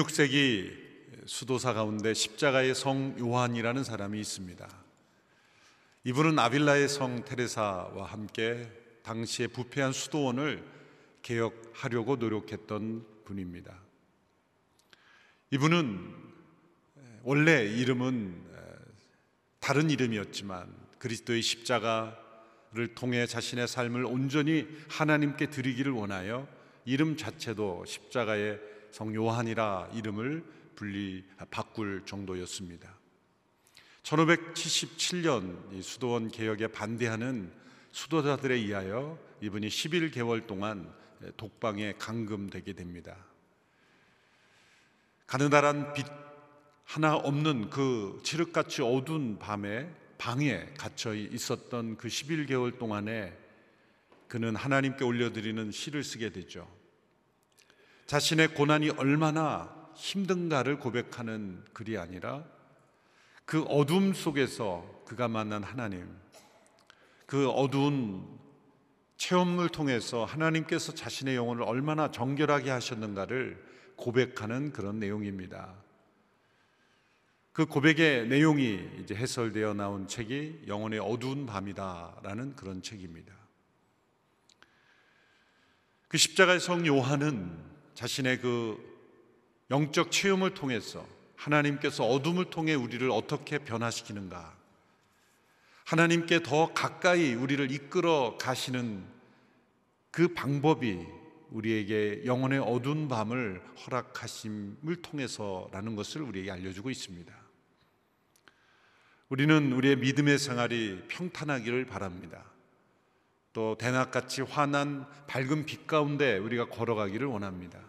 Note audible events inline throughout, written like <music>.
16세기 수도사 가운데 십자가의 성 요한이라는 사람이 있습니다. 이분은 아빌라의 성 테레사와 함께 당시의 부패한 수도원을 개혁하려고 노력했던 분입니다. 이분은 원래 이름은 다른 이름이었지만 그리스도의 십자가를 통해 자신의 삶을 온전히 하나님께 드리기를 원하여 이름 자체도 십자가의 성 요한이라 이름을 분리 바꿀 정도였습니다. 1577년 수도원 개혁에 반대하는 수도자들에 의하여 이분이 11개월 동안 독방에 감금되게 됩니다. 가느다란 빛 하나 없는 그 칠흑같이 어두운 밤에 방에 갇혀 있었던 그 11개월 동안에 그는 하나님께 올려드리는 시를 쓰게 되죠. 자신의 고난이 얼마나 힘든가를 고백하는 글이 아니라 그 어둠 속에서 그가 만난 하나님, 그 어두운 체험을 통해서 하나님께서 자신의 영혼을 얼마나 정결하게 하셨는가를 고백하는 그런 내용입니다. 그 고백의 내용이 이제 해설되어 나온 책이 영혼의 어두운 밤이다라는 그런 책입니다. 그 십자가의 성 요한은 자신의 그 영적 체험을 통해서 하나님께서 어둠을 통해 우리를 어떻게 변화시키는가, 하나님께 더 가까이 우리를 이끌어 가시는 그 방법이 우리에게 영혼의 어두운 밤을 허락하심을 통해서라는 것을 우리에게 알려주고 있습니다. 우리는 우리의 믿음의 생활이 평탄하기를 바랍니다. 또 대낮같이 환한 밝은 빛 가운데 우리가 걸어가기를 원합니다.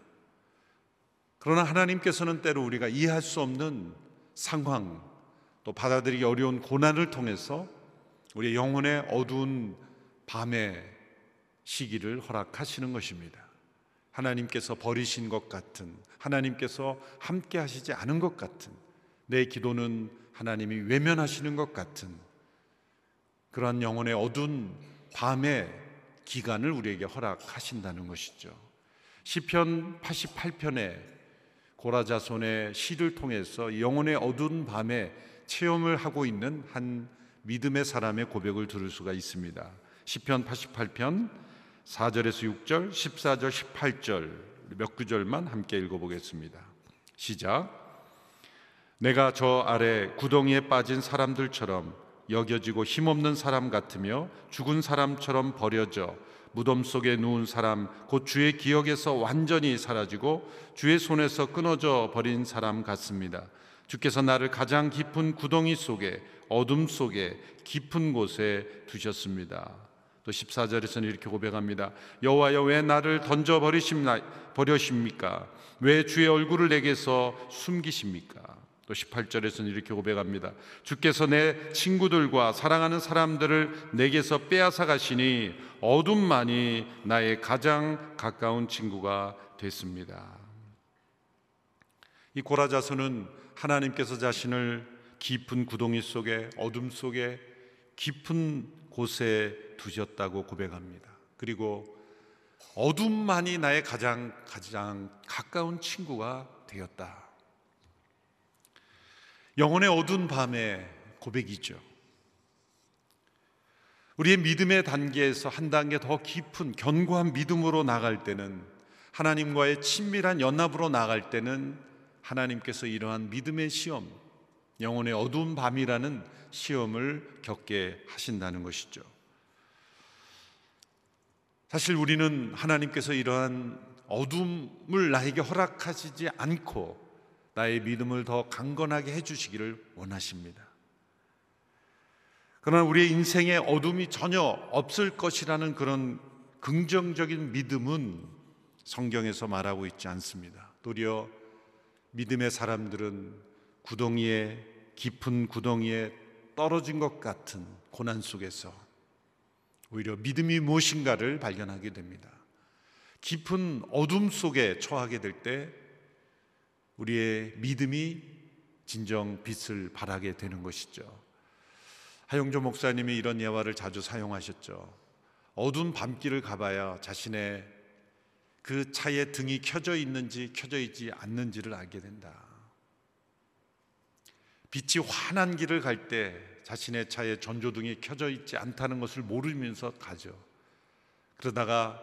그러나 하나님께서는 때로 우리가 이해할 수 없는 상황, 또 받아들이기 어려운 고난을 통해서 우리 영혼의 어두운 밤의 시기를 허락하시는 것입니다. 하나님께서 버리신 것 같은, 하나님께서 함께 하시지 않은 것 같은, 내 기도는 하나님이 외면하시는 것 같은 그러한 영혼의 어두운 밤의 기간을 우리에게 허락하신다는 것이죠. 시편 88편에 고라자손의 시를 통해서 영혼의 어두운 밤에 체험을 하고 있는 한 믿음의 사람의 고백을 들을 수가 있습니다. 시편 88편 4절에서 6절, 14절, 18절 몇 구절만 함께 읽어 보겠습니다. 시작. 내가 저 아래 구덩이에 빠진 사람들처럼 여겨지고 힘없는 사람 같으며 죽은 사람처럼 버려져 무덤 속에 누운 사람 곧 주의 기억에서 완전히 사라지고 주의 손에서 끊어져 버린 사람 같습니다. 주께서 나를 가장 깊은 구덩이 속에 어둠 속에 깊은 곳에 두셨습니다. 또 14절에서는 이렇게 고백합니다. 여호와여 왜 나를 던져 버리십니까? 왜 주의 얼굴을 내게서 숨기십니까? 또 18절에서는 이렇게 고백합니다. 주께서 내 친구들과 사랑하는 사람들을 내게서 빼앗아 가시니 어둠만이 나의 가장 가까운 친구가 됐습니다. 이 고라자서는 하나님께서 자신을 깊은 구덩이 속에 어둠 속에 깊은 곳에 두셨다고 고백합니다. 그리고 어둠만이 나의 가장 가장 가까운 친구가 되었다. 영혼의 어두운 밤의 고백이죠. 우리의 믿음의 단계에서 한 단계 더 깊은 견고한 믿음으로 나갈 때는 하나님과의 친밀한 연합으로 나갈 때는 하나님께서 이러한 믿음의 시험, 영혼의 어두운 밤이라는 시험을 겪게 하신다는 것이죠. 사실 우리는 하나님께서 이러한 어둠을 나에게 허락하시지 않고 나의 믿음을 더 강건하게 해주시기를 원하십니다. 그러나 우리의 인생에 어둠이 전혀 없을 것이라는 그런 긍정적인 믿음은 성경에서 말하고 있지 않습니다. 도리어 믿음의 사람들은 구덩이에 깊은 구덩이에 떨어진 것 같은 고난 속에서 오히려 믿음이 무엇인가를 발견하게 됩니다. 깊은 어둠 속에 처하게 될 때 우리의 믿음이 진정 빛을 발하게 되는 것이죠. 하용조 목사님이 이런 예화를 자주 사용하셨죠. 어두운 밤길을 가봐야 자신의 그 차의 등이 켜져 있는지 켜져 있지 않는지를 알게 된다. 빛이 환한 길을 갈 때 자신의 차에 전조등이 켜져 있지 않다는 것을 모르면서 가죠. 그러다가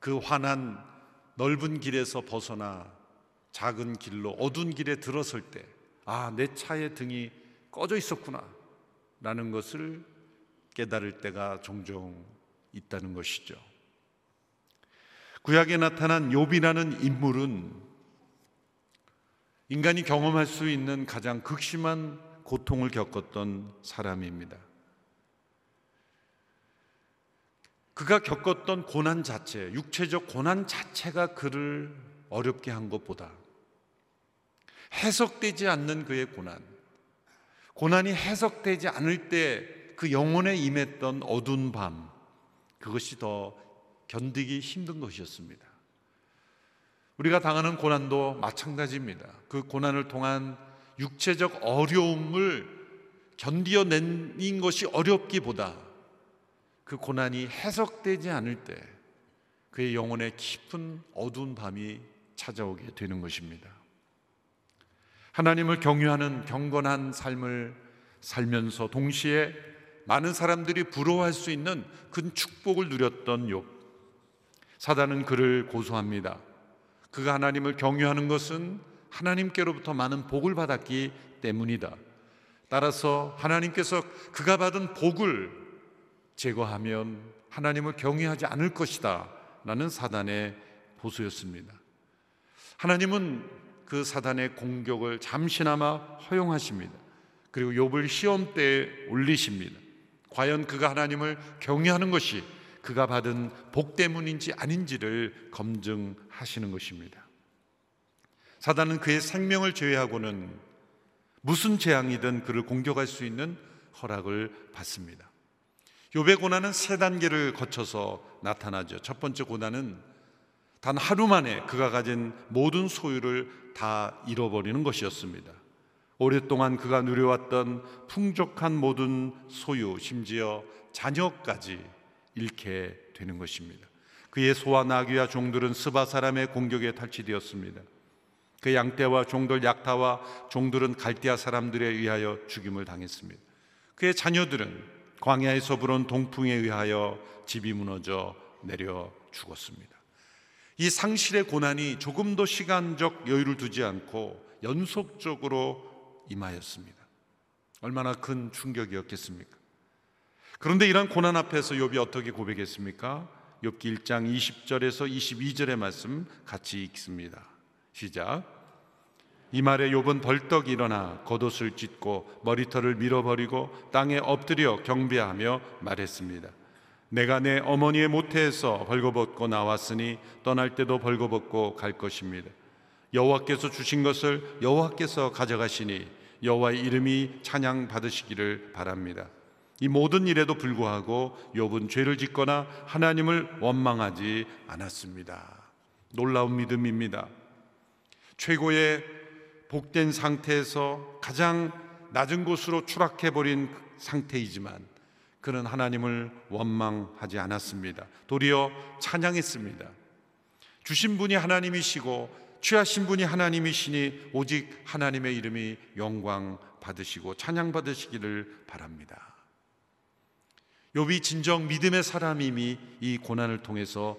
그 환한 넓은 길에서 벗어나 작은 길로 어두운 길에 들어설 때, 아, 내 차의 등이 꺼져 있었구나. 라는 것을 깨달을 때가 종종 있다는 것이죠. 구약에 나타난 욥이라는 인물은 인간이 경험할 수 있는 가장 극심한 고통을 겪었던 사람입니다. 그가 겪었던 고난 자체, 육체적 고난 자체가 그를 어렵게 한 것보다 해석되지 않는 그의 고난, 고난이 해석되지 않을 때 그 영혼에 임했던 어두운 밤, 그것이 더 견디기 힘든 것이었습니다. 우리가 당하는 고난도 마찬가지입니다. 그 고난을 통한 육체적 어려움을 견디어낸 것이 어렵기보다 그 고난이 해석되지 않을 때 그의 영혼에 깊은 어두운 밤이 찾아오게 되는 것입니다. 하나님을 경유하는 경건한 삶을 살면서 동시에 많은 사람들이 부러워할 수 있는 큰 축복을 누렸던 욥. 사단은 그를 고소합니다. 그가 하나님을 경유하는 것은 하나님께로부터 많은 복을 받았기 때문이다. 따라서 하나님께서 그가 받은 복을 제거하면 하나님을 경외하지 않을 것이다. 라는 사단의 보수였습니다. 하나님은 그 사단의 공격을 잠시나마 허용하십니다. 그리고 욥을 시험대에 올리십니다. 과연 그가 하나님을 경외하는 것이 그가 받은 복 때문인지 아닌지를 검증하시는 것입니다. 사단은 그의 생명을 제외하고는 무슨 재앙이든 그를 공격할 수 있는 허락을 받습니다. 욥의 고난은 세 단계를 거쳐서 나타나죠. 첫 번째 고난은 단 하루 만에 그가 가진 모든 소유를 다 잃어버리는 것이었습니다. 오랫동안 그가 누려왔던 풍족한 모든 소유, 심지어 자녀까지 잃게 되는 것입니다. 그의 소와 나귀와 종들은 스바 사람의 공격에 탈취되었습니다. 그 양떼와 종들 약타와 종들은 갈대아 사람들에 의하여 죽임을 당했습니다. 그의 자녀들은 광야에서 불은 동풍에 의하여 집이 무너져 내려 죽었습니다. 이 상실의 고난이 조금도 시간적 여유를 두지 않고 연속적으로 임하였습니다. 얼마나 큰 충격이었겠습니까? 그런데 이러한 고난 앞에서 욥이 어떻게 고백했습니까? 욥기 1장 20절에서 22절의 말씀 같이 읽습니다. 시작. 이 말에 욥은 벌떡 일어나 겉옷을 찢고 머리털을 밀어버리고 땅에 엎드려 경배하며 말했습니다. 내가 내 어머니의 모태에서 벌거벗고 나왔으니 떠날 때도 벌거벗고 갈 것입니다. 여호와께서 주신 것을 여호와께서 가져가시니 여호와의 이름이 찬양 받으시기를 바랍니다. 이 모든 일에도 불구하고 욥은 죄를 짓거나 하나님을 원망하지 않았습니다. 놀라운 믿음입니다. 최고의 복된 상태에서 가장 낮은 곳으로 추락해 버린 상태이지만 그는 하나님을 원망하지 않았습니다. 도리어 찬양했습니다. 주신 분이 하나님이시고 취하신 분이 하나님이시니 오직 하나님의 이름이 영광 받으시고 찬양 받으시기를 바랍니다. 욥이 진정 믿음의 사람임이 이 고난을 통해서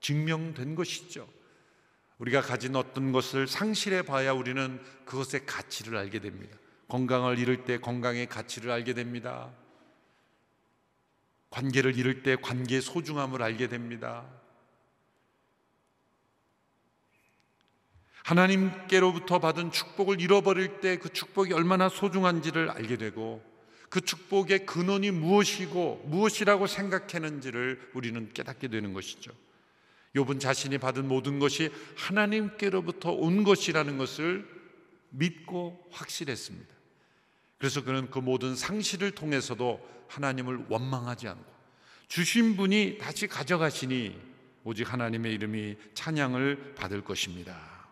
증명된 것이죠. 우리가 가진 어떤 것을 상실해 봐야 우리는 그것의 가치를 알게 됩니다. 건강을 잃을 때 건강의 가치를 알게 됩니다. 관계를 잃을 때 관계의 소중함을 알게 됩니다. 하나님께로부터 받은 축복을 잃어버릴 때 그 축복이 얼마나 소중한지를 알게 되고 그 축복의 근원이 무엇이고 무엇이라고 생각했는지를 우리는 깨닫게 되는 것이죠. 욥은 자신이 받은 모든 것이 하나님께로부터 온 것이라는 것을 믿고 확실했습니다. 그래서 그는 그 모든 상실을 통해서도 하나님을 원망하지 않고 주신 분이 다시 가져가시니 오직 하나님의 이름이 찬양을 받을 것입니다.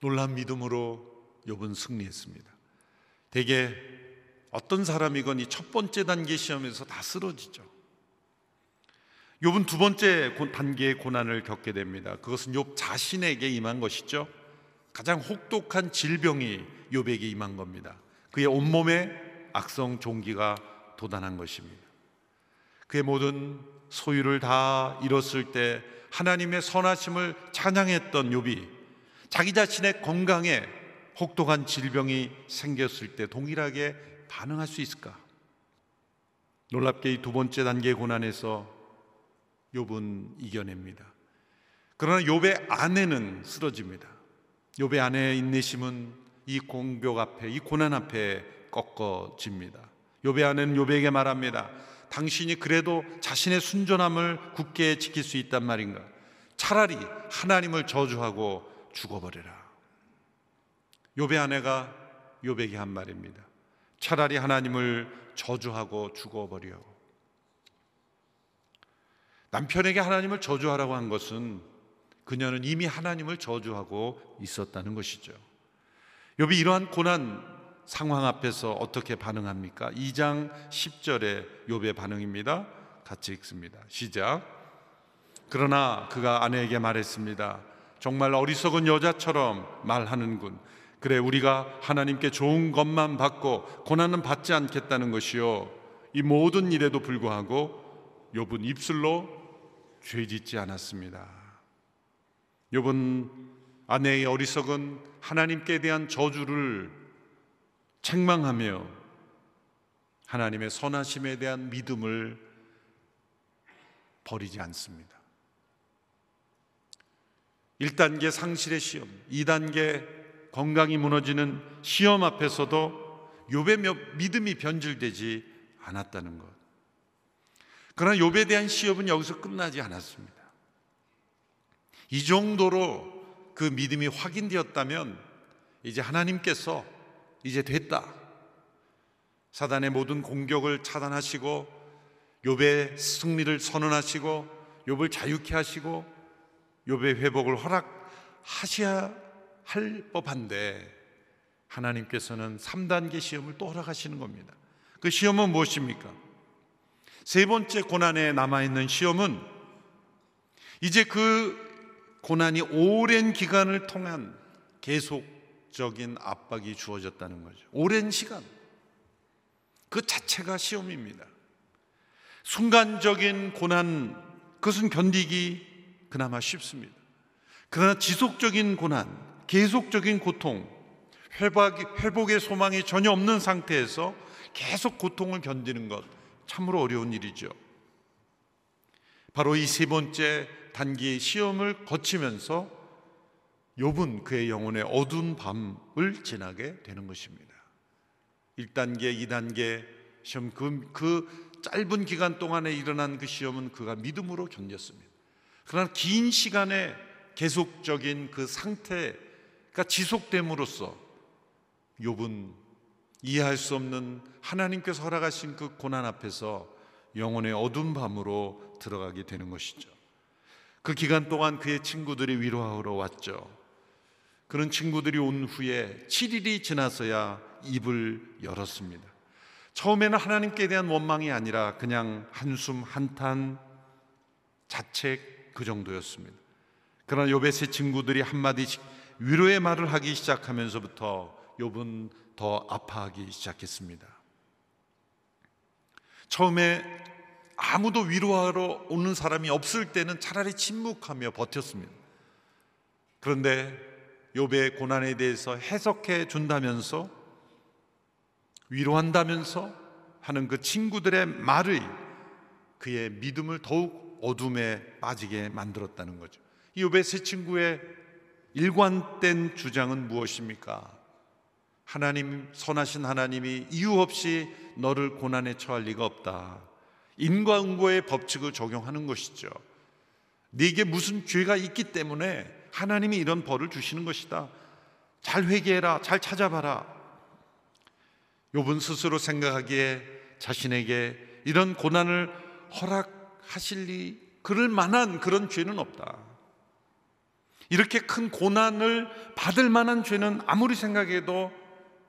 놀란 믿음으로 욥은 승리했습니다. 대개 어떤 사람이건 이 첫 번째 단계 시험에서 다 쓰러지죠. 욥은 두 번째 단계의 고난을 겪게 됩니다. 그것은 욥 자신에게 임한 것이죠. 가장 혹독한 질병이 욥에게 임한 겁니다. 그의 온몸에 악성 종기가 도단한 것입니다. 그의 모든 소유를 다 잃었을 때 하나님의 선하심을 찬양했던 욥이 자기 자신의 건강에 혹독한 질병이 생겼을 때 동일하게 반응할 수 있을까? 놀랍게 이 두 번째 단계의 고난에서 욥은 이겨냅니다. 그러나 욥의 아내는 쓰러집니다. 욥의 아내의 인내심은 이 공격 앞에 이 고난 앞에 꺾어집니다. 욥의 아내는 욥에게 말합니다. 당신이 그래도 자신의 순전함을 굳게 지킬 수 있단 말인가? 차라리 하나님을 저주하고 죽어버려라. 욥의 아내가 욥에게 한 말입니다. 차라리 하나님을 저주하고 죽어버려. 남편에게 하나님을 저주하라고 한 것은 그녀는 이미 하나님을 저주하고 있었다는 것이죠. 욥이 이러한 고난 상황 앞에서 어떻게 반응합니까? 2장 10절에 욥의 반응입니다. 같이 읽습니다. 시작. 그러나 그가 아내에게 말했습니다. 정말 어리석은 여자처럼 말하는군. 그래 우리가 하나님께 좋은 것만 받고 고난은 받지 않겠다는 것이요. 이 모든 일에도 불구하고 욥은 입술로 죄짓지 않았습니다. 욥은 아내의 어리석은 하나님께 대한 저주를 책망하며 하나님의 선하심에 대한 믿음을 버리지 않습니다. 1단계 상실의 시험, 2단계 건강이 무너지는 시험 앞에서도 욥의 믿음이 변질되지 않았다는 것. 그러나 욥에 대한 시험은 여기서 끝나지 않았습니다. 이 정도로 그 믿음이 확인되었다면 이제 하나님께서 이제 됐다. 사단의 모든 공격을 차단하시고 욥의 승리를 선언하시고 욥을 자유케 하시고 욥의 회복을 허락하셔야 할 법한데 하나님께서는 3단계 시험을 또 허락하시는 겁니다. 그 시험은 무엇입니까? 세 번째 고난에 남아 있는 시험은 이제 그 고난이 오랜 기간을 통한 계속적인 압박이 주어졌다는 거죠. 오랜 시간. 그 자체가 시험입니다. 순간적인 고난, 그것은 견디기 그나마 쉽습니다. 그러나 지속적인 고난, 계속적인 고통, 회복, 회복의 소망이 전혀 없는 상태에서 계속 고통을 견디는 것 참으로 어려운 일이죠. 바로 이 세 번째 단기의 시험을 거치면서 욥은 그의 영혼의 어두운 밤을 지나게 되는 것입니다. 1단계, 2단계 시험 그, 그 짧은 기간 동안에 일어난 그 시험은 그가 믿음으로 견뎠습니다. 그러나 긴 시간에 계속적인 그 상태가 지속됨으로써 욥은 이해할 수 없는 하나님께서 허락하신 그 고난 앞에서 영혼의 어두운 밤으로 들어가게 되는 것이죠. 그 기간 동안 그의 친구들이 위로하러 왔죠. 그런 친구들이 온 후에 7일이 지나서야 입을 열었습니다. 처음에는 하나님께 대한 원망이 아니라 그냥 한숨 한탄 자책 그 정도였습니다. 그러나 욥의 세 친구들이 한마디씩 위로의 말을 하기 시작하면서부터 욥은 더 아파하기 시작했습니다. 처음에 아무도 위로하러 오는 사람이 없을 때는 차라리 침묵하며 버텼습니다. 그런데 욥의 고난에 대해서 해석해 준다면서 위로한다면서 하는 그 친구들의 말이 그의 믿음을 더욱 어둠에 빠지게 만들었다는 거죠. 이 욥의 세 친구의 일관된 주장은 무엇입니까? 하나님 선하신 하나님이 이유 없이 너를 고난에 처할 리가 없다. 인과응보의 법칙을 적용하는 것이죠. 네게 무슨 죄가 있기 때문에 하나님이 이런 벌을 주시는 것이다. 잘 회개해라. 잘 찾아봐라. 욥은 스스로 생각하기에 자신에게 이런 고난을 허락하실 리 그럴 만한 그런 죄는 없다. 이렇게 큰 고난을 받을 만한 죄는 아무리 생각해도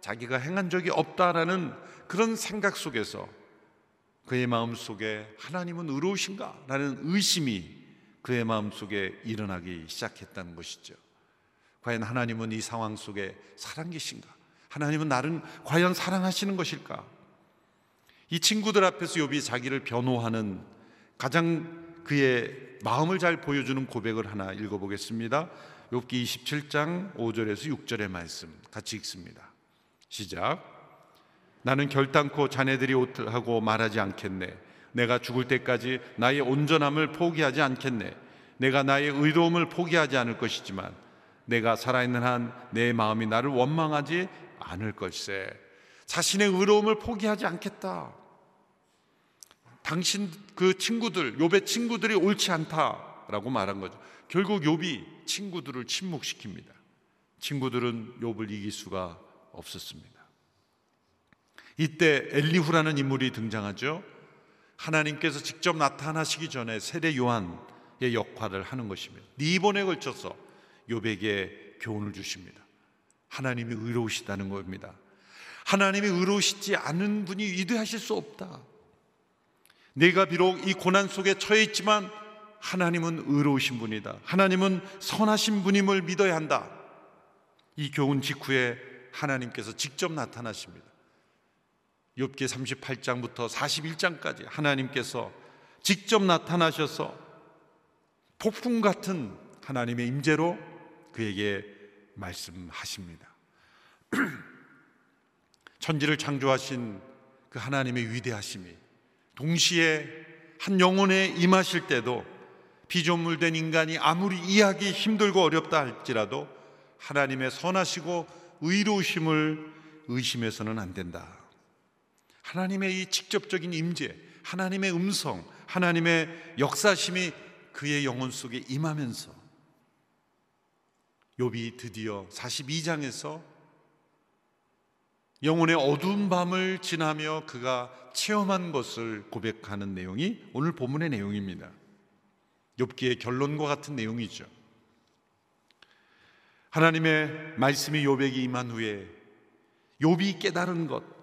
자기가 행한 적이 없다라는 그런 생각 속에서 그의 마음 속에 하나님은 의로우신가? 라는 의심이 그의 마음 속에 일어나기 시작했다는 것이죠. 과연 하나님은 이 상황 속에 살아계신가? 하나님은 나를 과연 사랑하시는 것일까? 이 친구들 앞에서 욥이 자기를 변호하는 가장 그의 마음을 잘 보여주는 고백을 하나 읽어보겠습니다. 욥기 27장 5절에서 6절의 말씀 같이 읽습니다. 시작. 나는 결단코 자네들이 옷하고 말하지 않겠네. 내가 죽을 때까지 나의 온전함을 포기하지 않겠네. 내가 나의 의로움을 포기하지 않을 것이지만 내가 살아있는 한 내 마음이 나를 원망하지 않을 걸세. 자신의 의로움을 포기하지 않겠다. 당신 그 친구들, 욥의 친구들이 옳지 않다라고 말한 거죠. 결국 욥이 친구들을 침묵시킵니다. 친구들은 욥을 이길 수가 없었습니다. 이때 엘리후라는 인물이 등장하죠. 하나님께서 직접 나타나시기 전에 세례 요한의 역할을 하는 것입니다. 네 번에 걸쳐서 욥에게 교훈을 주십니다. 하나님이 의로우시다는 겁니다. 하나님이 의로우시지 않은 분이 위대하실 수 없다. 내가 비록 이 고난 속에 처해 있지만 하나님은 의로우신 분이다. 하나님은 선하신 분임을 믿어야 한다. 이 교훈 직후에 하나님께서 직접 나타나십니다. 욥기 38장부터 41장까지 하나님께서 직접 나타나셔서 폭풍 같은 하나님의 임재로 그에게 말씀하십니다. <clears throat> 천지를 창조하신 그 하나님의 위대하심이 동시에 한 영혼에 임하실 때도 피조물된 인간이 아무리 이해하기 힘들고 어렵다 할지라도 하나님의 선하시고 의로우심을 의심해서는 안 된다. 하나님의 이 직접적인 임재, 하나님의 음성, 하나님의 역사심이 그의 영혼 속에 임하면서 욥이 드디어 42장에서 영혼의 어두운 밤을 지나며 그가 체험한 것을 고백하는 내용이 오늘 본문의 내용입니다. 욥기의 결론과 같은 내용이죠. 하나님의 말씀이 욥에게 임한 후에 욥이 깨달은 것,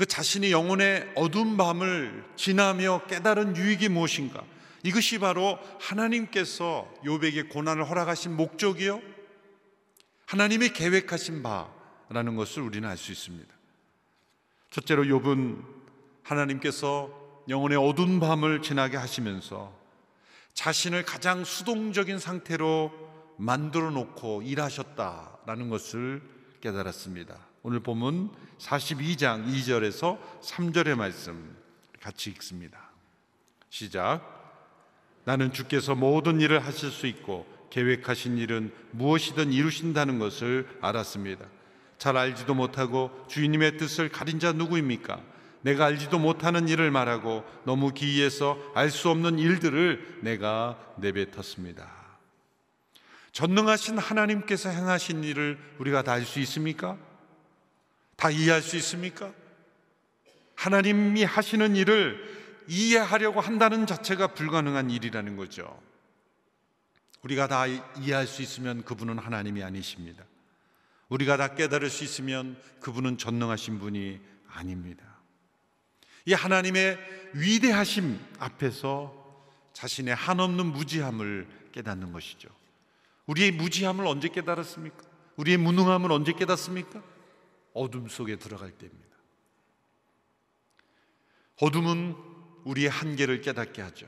그 자신의 영혼의 어두운 밤을 지나며 깨달은 유익이 무엇인가? 이것이 바로 하나님께서 욥에게 고난을 허락하신 목적이요. 하나님이 계획하신 바라는 것을 우리는 알 수 있습니다. 첫째로 욥은 하나님께서 영혼의 어두운 밤을 지나게 하시면서 자신을 가장 수동적인 상태로 만들어 놓고 일하셨다라는 것을 깨달았습니다. 오늘 보면 42장 2절에서 3절의 말씀 같이 읽습니다. 시작. 나는 주께서 모든 일을 하실 수 있고 계획하신 일은 무엇이든 이루신다는 것을 알았습니다. 잘 알지도 못하고 주인님의 뜻을 가린 자 누구입니까? 내가 알지도 못하는 일을 말하고 너무 기이해서 알 수 없는 일들을 내가 내뱉었습니다. 전능하신 하나님께서 행하신 일을 우리가 다 알 수 있습니까? 다 이해할 수 있습니까? 하나님이 하시는 일을 이해하려고 한다는 자체가 불가능한 일이라는 거죠. 우리가 다 이해할 수 있으면 그분은 하나님이 아니십니다. 우리가 다 깨달을 수 있으면 그분은 전능하신 분이 아닙니다. 이 하나님의 위대하심 앞에서 자신의 한없는 무지함을 깨닫는 것이죠. 우리의 무지함을 언제 깨달았습니까? 우리의 무능함을 언제 깨닫습니까? 어둠 속에 들어갈 때입니다. 어둠은 우리의 한계를 깨닫게 하죠.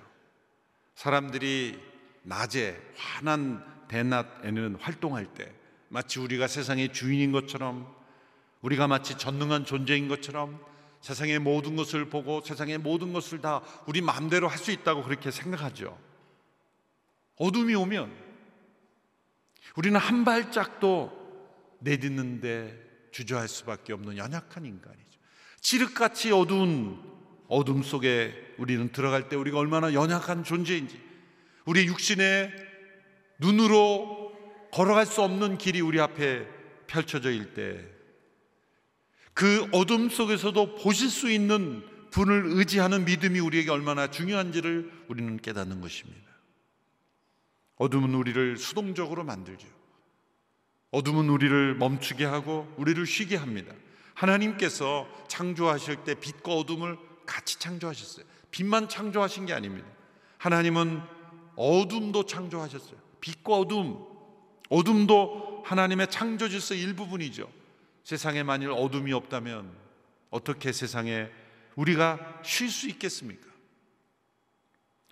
사람들이 낮에 환한 대낮에는 활동할 때 마치 우리가 세상의 주인인 것처럼 우리가 마치 전능한 존재인 것처럼 세상의 모든 것을 보고 세상의 모든 것을 다 우리 마음대로 할 수 있다고 그렇게 생각하죠. 어둠이 오면 우리는 한 발짝도 내딛는데 주저할 수밖에 없는 연약한 인간이죠. 칠흑같이 어두운 어둠 속에 우리는 들어갈 때 우리가 얼마나 연약한 존재인지 우리 육신의 눈으로 걸어갈 수 없는 길이 우리 앞에 펼쳐져 있때 그 어둠 속에서도 보실 수 있는 분을 의지하는 믿음이 우리에게 얼마나 중요한지를 우리는 깨닫는 것입니다. 어둠은 우리를 수동적으로 만들죠. 어둠은 우리를 멈추게 하고 우리를 쉬게 합니다. 하나님께서 창조하실 때 빛과 어둠을 같이 창조하셨어요. 빛만 창조하신 게 아닙니다. 하나님은 어둠도 창조하셨어요. 빛과 어둠, 어둠도 하나님의 창조 질서 일부분이죠. 세상에 만일 어둠이 없다면 어떻게 세상에 우리가 쉴 수 있겠습니까?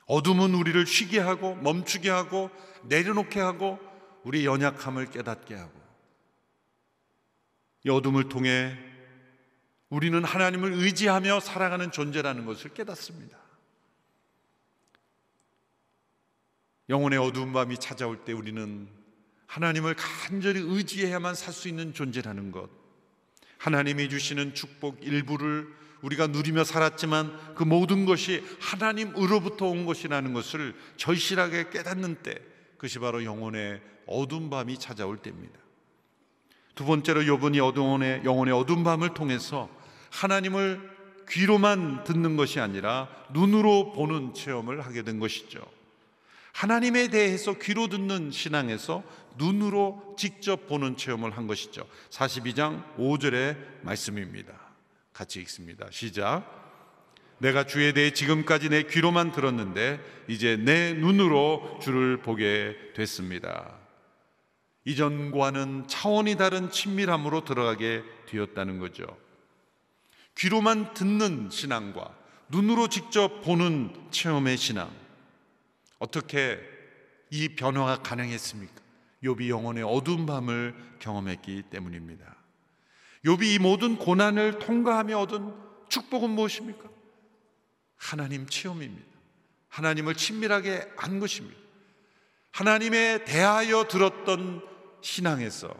어둠은 우리를 쉬게 하고 멈추게 하고 내려놓게 하고 우리 연약함을 깨닫게 하고 이 어둠을 통해 우리는 하나님을 의지하며 살아가는 존재라는 것을 깨닫습니다. 영혼의 어두운 밤이 찾아올 때 우리는 하나님을 간절히 의지해야만 살 수 있는 존재라는 것. 하나님이 주시는 축복 일부를 우리가 누리며 살았지만 그 모든 것이 하나님으로부터 온 것이라는 것을 절실하게 깨닫는 때 그것이 바로 영혼의 어두운 밤이 찾아올 때입니다. 두 번째로 요번이 어두운의 영혼의 어두운 밤을 통해서 하나님을 귀로만 듣는 것이 아니라 눈으로 보는 체험을 하게 된 것이죠. 하나님에 대해서 귀로 듣는 신앙에서 눈으로 직접 보는 체험을 한 것이죠. 42장 5절의 말씀입니다. 같이 읽습니다. 시작. 내가 주에 대해 지금까지 내 귀로만 들었는데 이제 내 눈으로 주를 보게 됐습니다. 이전과는 차원이 다른 친밀함으로 들어가게 되었다는 거죠. 귀로만 듣는 신앙과 눈으로 직접 보는 체험의 신앙. 어떻게 이 변화가 가능했습니까? 욥이 영혼의 어두운 밤을 경험했기 때문입니다. 욥이 이 모든 고난을 통과하며 얻은 축복은 무엇입니까? 하나님 체험입니다. 하나님을 친밀하게 안 것입니다. 하나님에 대하여 들었던 신앙에서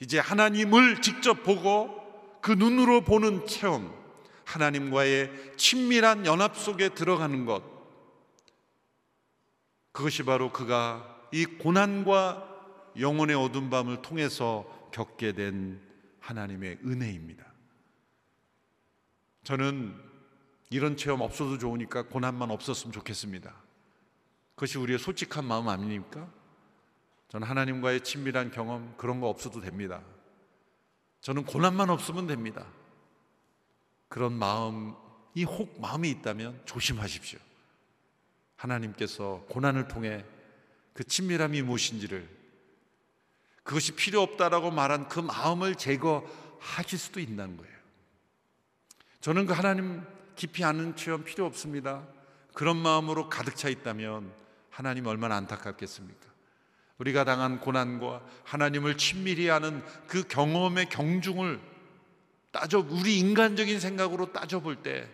이제 하나님을 직접 보고 그 눈으로 보는 체험, 하나님과의 친밀한 연합 속에 들어가는 것, 그것이 바로 그가 이 고난과 영혼의 어둠 밤을 통해서 겪게 된 하나님의 은혜입니다. 저는 이런 체험 없어도 좋으니까 고난만 없었으면 좋겠습니다. 그것이 우리의 솔직한 마음 아닙니까? 저는 하나님과의 친밀한 경험 그런 거 없어도 됩니다. 저는 고난만 없으면 됩니다. 그런 마음이 혹 마음이 있다면 조심하십시오. 하나님께서 고난을 통해 그 친밀함이 무엇인지를 그것이 필요 없다라고 말한 그 마음을 제거하실 수도 있다는 거예요. 저는 그 하나님 깊이 아는 체험 필요 없습니다. 그런 마음으로 가득 차 있다면 하나님 얼마나 안타깝겠습니까? 우리가 당한 고난과 하나님을 친밀히 아는 그 경험의 경중을 따져 우리 인간적인 생각으로 따져 볼 때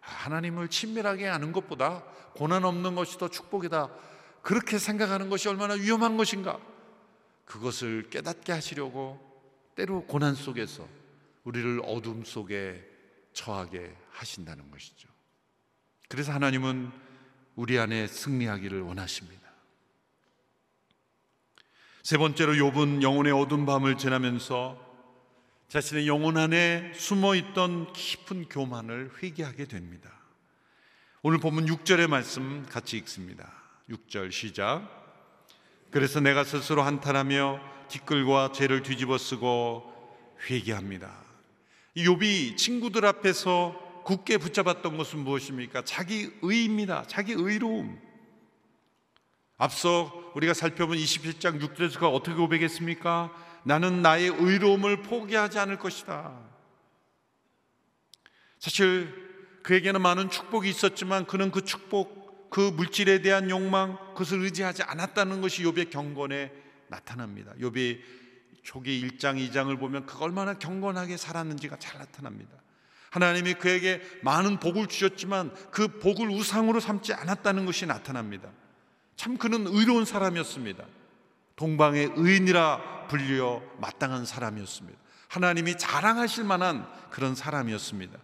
하나님을 친밀하게 아는 것보다 고난 없는 것이 더 축복이다. 그렇게 생각하는 것이 얼마나 위험한 것인가? 그것을 깨닫게 하시려고 때로 고난 속에서 우리를 어둠 속에 처하게 하신다는 것이죠. 그래서 하나님은 우리 안에 승리하기를 원하십니다. 세 번째로 욥은 영혼의 어두운 밤을 지나면서 자신의 영혼 안에 숨어 있던 깊은 교만을 회개하게 됩니다. 오늘 본문 6절의 말씀 같이 읽습니다. 6절 시작. 그래서 내가 스스로 한탄하며 뒷글과 죄를 뒤집어 쓰고 회개합니다. 욥이 친구들 앞에서 굳게 붙잡았던 것은 무엇입니까? 자기 의입니다. 자기 의로움. 앞서 우리가 살펴본 27장 6절에서 어떻게 고백했습니까? 나는 나의 의로움을 포기하지 않을 것이다. 사실 그에게는 많은 축복이 있었지만 그는 그 축복, 그 물질에 대한 욕망, 그것을 의지하지 않았다는 것이 욥의 경건에 나타납니다. 욥이 초기 1장, 2장을 보면 그 얼마나 경건하게 살았는지가 잘 나타납니다. 하나님이 그에게 많은 복을 주셨지만 그 복을 우상으로 삼지 않았다는 것이 나타납니다. 참 그는 의로운 사람이었습니다. 동방의 의인이라 불려 마땅한 사람이었습니다. 하나님이 자랑하실 만한 그런 사람이었습니다.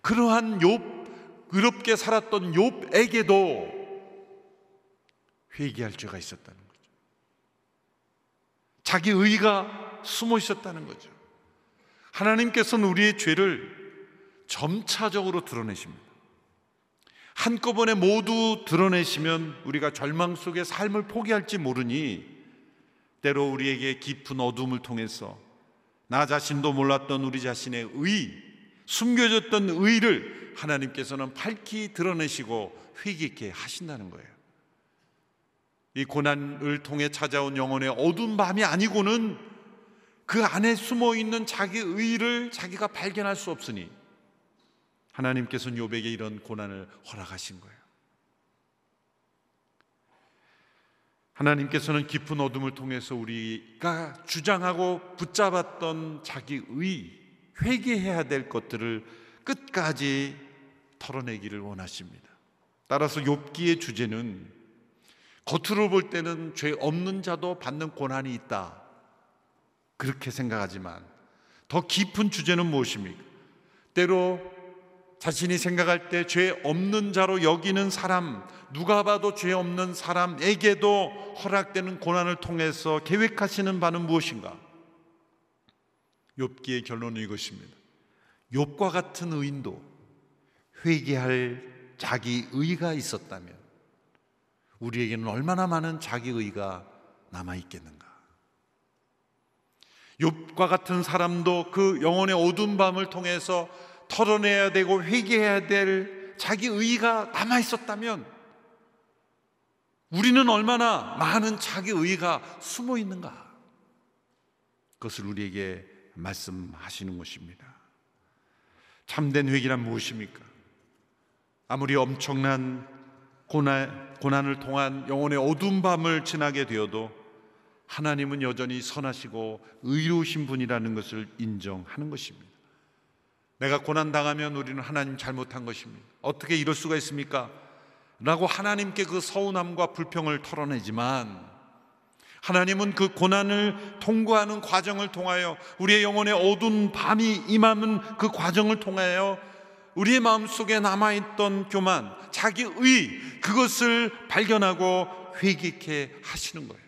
그러한 욥 의롭게 살았던 욥에게도 회개할 죄가 있었다는 거죠. 자기 의가 숨어 있었다는 거죠. 하나님께서는 우리의 죄를 점차적으로 드러내십니다. 한꺼번에 모두 드러내시면 우리가 절망 속에 삶을 포기할지 모르니 때로 우리에게 깊은 어둠을 통해서 나 자신도 몰랐던 우리 자신의 의, 숨겨졌던 의를 하나님께서는 밝히 드러내시고 회개케 하신다는 거예요. 이 고난을 통해 찾아온 영혼의 어두운 밤이 아니고는 그 안에 숨어 있는 자기 의를 자기가 발견할 수 없으니 하나님께서는 요백에 이런 고난을 허락하신 거예요. 하나님께서는 깊은 어둠을 통해서 우리가 주장하고 붙잡았던 자기 의, 회개해야 될 것들을 끝까지 털어내기를 원하십니다. 따라서 욥기의 주제는 겉으로 볼 때는 죄 없는 자도 받는 고난이 있다. 그렇게 생각하지만 더 깊은 주제는 무엇입니까? 때로 자신이 생각할 때 죄 없는 자로 여기는 사람, 누가 봐도 죄 없는 사람에게도 허락되는 고난을 통해서 계획하시는 바는 무엇인가? 욥기의 결론은 이것입니다. 욥과 같은 의인도 회개할 자기 의가 있었다면 우리에게는 얼마나 많은 자기 의가 남아 있겠는가? 욥과 같은 사람도 그 영혼의 어두운 밤을 통해서 털어내야 되고 회개해야 될 자기 의가 남아 있었다면 우리는 얼마나 많은 자기 의가 숨어 있는가? 그것을 우리에게 말씀하시는 것입니다. 참된 회개란 무엇입니까? 아무리 엄청난 고난, 고난을 통한 영혼의 어두운 밤을 지나게 되어도 하나님은 여전히 선하시고 의로우신 분이라는 것을 인정하는 것입니다. 내가 고난 당하면 우리는 하나님 잘못한 것입니다. 어떻게 이럴 수가 있습니까? 라고 하나님께 그 서운함과 불평을 털어내지만 하나님은 그 고난을 통과하는 과정을 통하여 우리의 영혼의 어두운 밤이 임하는 그 과정을 통하여 우리의 마음속에 남아있던 교만, 자기 의, 그것을 발견하고 회개케 하시는 거예요.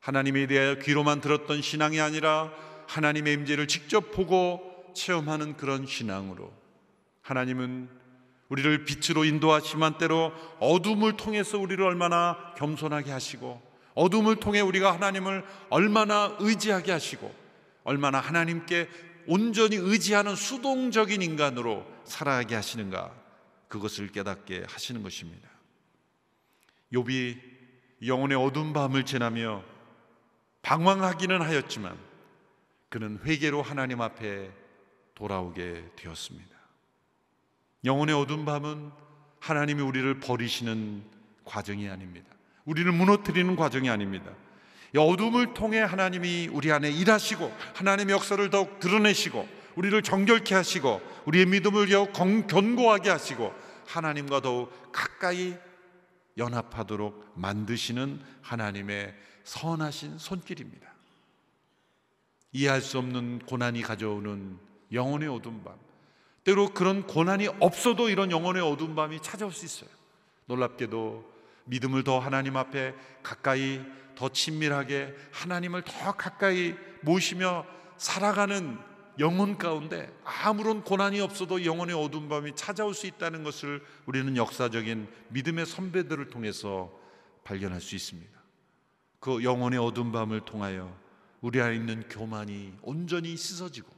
하나님에 대하여 귀로만 들었던 신앙이 아니라 하나님의 임재를 직접 보고 체험하는 그런 신앙으로 하나님은 우리를 빛으로 인도하시만 때로 어둠을 통해서 우리를 얼마나 겸손하게 하시고 어둠을 통해 우리가 하나님을 얼마나 의지하게 하시고 얼마나 하나님께 온전히 의지하는 수동적인 인간으로 살아가게 하시는가 그것을 깨닫게 하시는 것입니다. 욥이 영혼의 어두운 밤을 지나며 방황하기는 하였지만 그는 회개로 하나님 앞에 돌아오게 되었습니다. 영혼의 어두운 밤은 하나님이 우리를 버리시는 과정이 아닙니다. 우리를 무너뜨리는 과정이 아닙니다. 어둠을 통해 하나님이 우리 안에 일하시고 하나님의 역사를 더욱 드러내시고 우리를 정결케 하시고 우리의 믿음을 더욱 견고하게 하시고 하나님과 더욱 가까이 연합하도록 만드시는 하나님의 선하신 손길입니다. 이해할 수 없는 고난이 가져오는 영혼의 어두운 밤. 때로 그런 고난이 없어도 이런 영혼의 어두운 밤이 찾아올 수 있어요. 놀랍게도 믿음을 더 하나님 앞에 가까이 더 친밀하게 하나님을 더 가까이 모시며 살아가는 영혼 가운데 아무런 고난이 없어도 영혼의 어두운 밤이 찾아올 수 있다는 것을 우리는 역사적인 믿음의 선배들을 통해서 발견할 수 있습니다. 그 영혼의 어두운 밤을 통하여 우리 안에 있는 교만이 온전히 씻어지고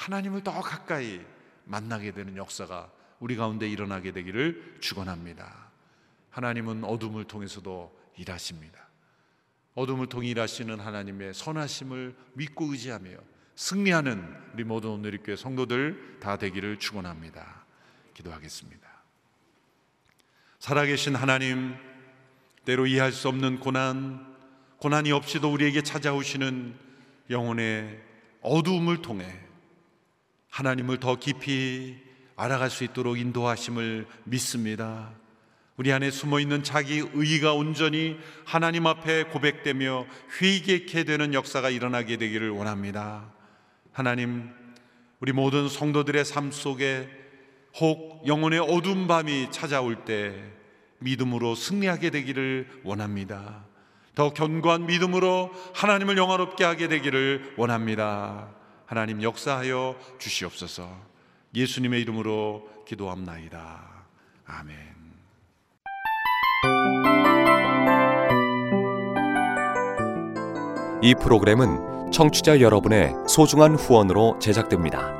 하나님을 더 가까이 만나게 되는 역사가 우리 가운데 일어나게 되기를 축원합니다. 하나님은 어둠을 통해서도 일하십니다. 어둠을 통해 일하시는 하나님의 선하심을 믿고 의지하며 승리하는 우리 모든 오늘교회 성도들 다 되기를 축원합니다. 기도하겠습니다. 살아계신 하나님, 때로 이해할 수 없는 고난, 고난이 없이도 우리에게 찾아오시는 영혼의 어두움을 통해 하나님을 더 깊이 알아갈 수 있도록 인도하심을 믿습니다. 우리 안에 숨어 있는 자기 의가 온전히 하나님 앞에 고백되며 회개케 되는 역사가 일어나게 되기를 원합니다. 하나님, 우리 모든 성도들의 삶 속에 혹 영혼의 어두운 밤이 찾아올 때 믿음으로 승리하게 되기를 원합니다. 더 견고한 믿음으로 하나님을 영화롭게 하게 되기를 원합니다. 하나님 역사하여 주시옵소서. 예수님의 이름으로 기도합나이다. 아멘. 이 프로그램은 청취자 여러분의 소중한 후원으로 제작됩니다.